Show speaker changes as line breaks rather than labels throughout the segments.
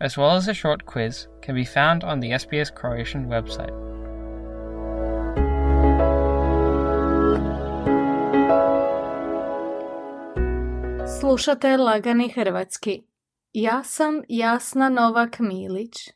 as well as a short quiz, can be found on the SBS Croatian website.
Slušate Lagani Hrvatski. Ja sam Jasna Novak Milić.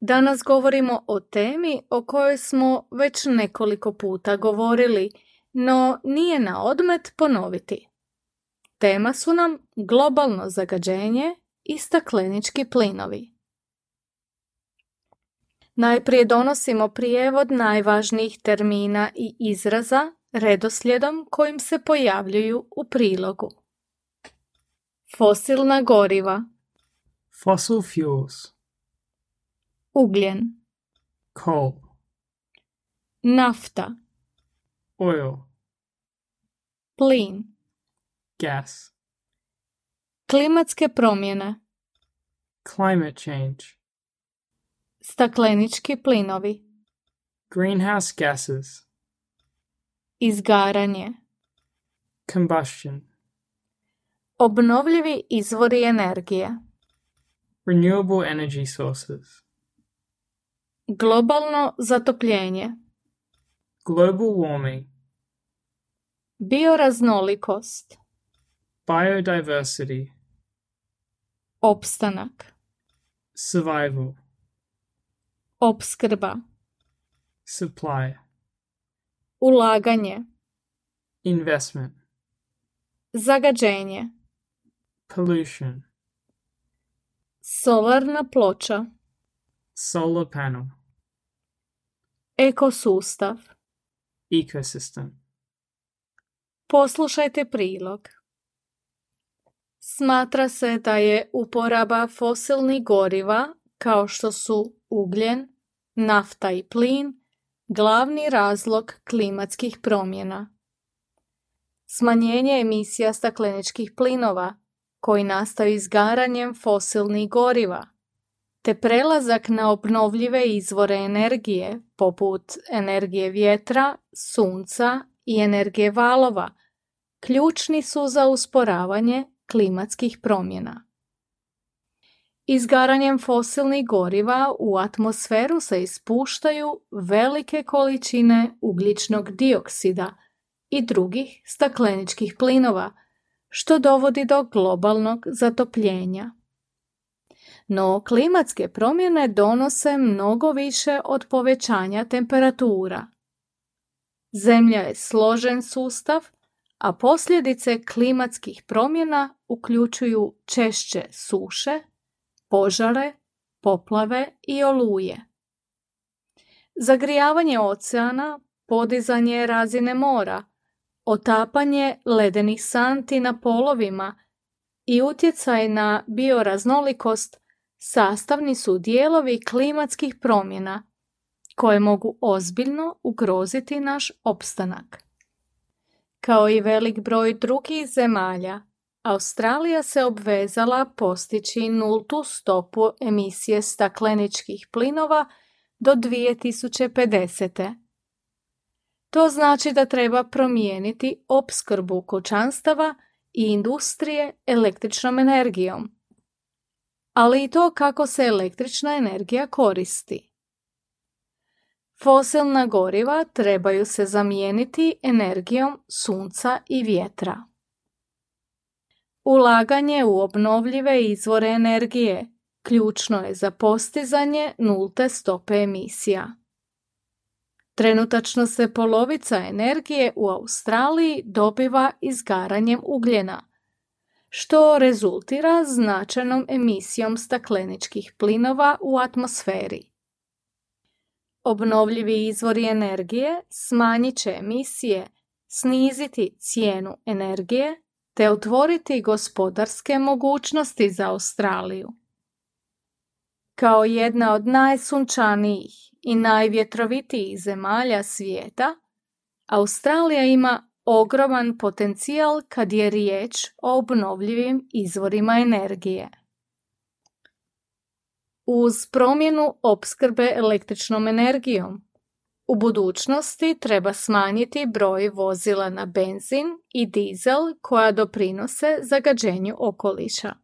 Danas govorimo o temi o kojoj smo već nekoliko puta govorili, no nije na odmet ponoviti. Tema su nam globalno zagađenje i staklenički plinovi. Najprije donosimo prijevod najvažnijih termina i izraza redoslijedom kojim se pojavljuju u prilogu. Fosilna goriva,
Fossil fuels.
ugljen,
Coal.
nafta,
Oil.
plin,
Gas.
Klimatske promjene,
Climate change.
staklenički plinovi,
Greenhouse gases.
izgaranje,
Combustion.
obnovljivi izvori energije,
Renewable energy sources.
globalno zatopljenje,
Global warming.
bioraznolikost,
Biodiversity.
Opstanak,
Survival.
opskrba,
Supply.
ulaganje,
Investment.
zagađenje,
Pollution.
solarna ploča,
Solar panel.
ekosustav.
Ecosystem.
Poslušajte prilog. Smatra se da je uporaba fosilnih goriva kao što su ugljen, nafta i plin glavni razlog klimatskih promjena. Smanjenje emisija stakleničkih plinova koji nastaju izgaranjem fosilnih goriva te prelazak na obnovljive izvore energije poput energije vjetra, sunca i energije valova ključni su za usporavanje klimatskih promjena. Izgaranjem fosilnih goriva u atmosferu se ispuštaju velike količine ugljičnog dioksida i drugih stakleničkih plinova, što dovodi do globalnog zatopljenja. No klimatske promjene donose mnogo više od povećanja temperatura. Zemlja je složen sustav, a posljedice klimatskih promjena uključuju češće suše, požare, poplave i oluje. Zagrijavanje oceana, podizanje razine mora, otapanje ledenih santi na polovima i utjecaj na bioraznolikost sastavni su dijelovi klimatskih promjena koje mogu ozbiljno ugroziti naš opstanak. Kao i velik broj drugih zemalja, Australija se obvezala postići nultu stopu emisije stakleničkih plinova do 2050. To znači da treba promijeniti opskrbu kućanstava i industrije električnom energijom, ali i to kako se električna energija koristi. Fosilna goriva trebaju se zamijeniti energijom sunca i vjetra. Ulaganje u obnovljive izvore energije ključno je za postizanje nulte stope emisija. Trenutačno se polovica energije u Australiji dobiva izgaranjem ugljena, što rezultira značajnom emisijom stakleničkih plinova u atmosferi. Obnovljivi izvori energije smanjit će emisije, sniziti cijenu energije te otvoriti gospodarske mogućnosti za Australiju. Kao jedna od najsunčanijih i najvjetrovitijih zemalja svijeta, Australija ima ogroman potencijal kad je riječ o obnovljivim izvorima energije. Uz promjenu opskrbe električnom energijom, u budućnosti treba smanjiti broj vozila na benzin i dizel koja doprinose zagađenju okoliša.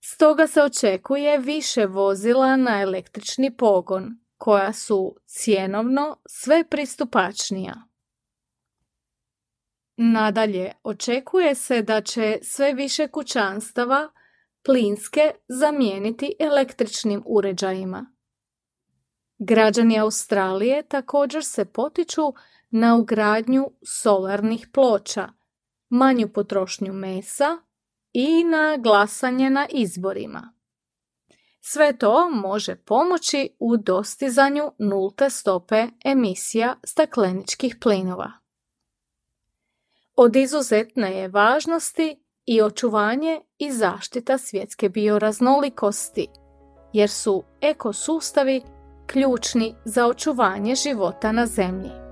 Stoga se očekuje više vozila na električni pogon, koja su cjenovno sve pristupačnija. Nadalje, očekuje se da će sve više kućanstava plinske zamijeniti električnim uređajima. Građani Australije također se potiču na ugradnju solarnih ploča, manju potrošnju mesa i na glasanje na izborima. Sve to može pomoći u dostizanju nulte stope emisija stakleničkih plinova. Od izuzetne je važnosti i očuvanje i zaštita svjetske bioraznolikosti, jer su ekosustavi ključni za očuvanje života na zemlji.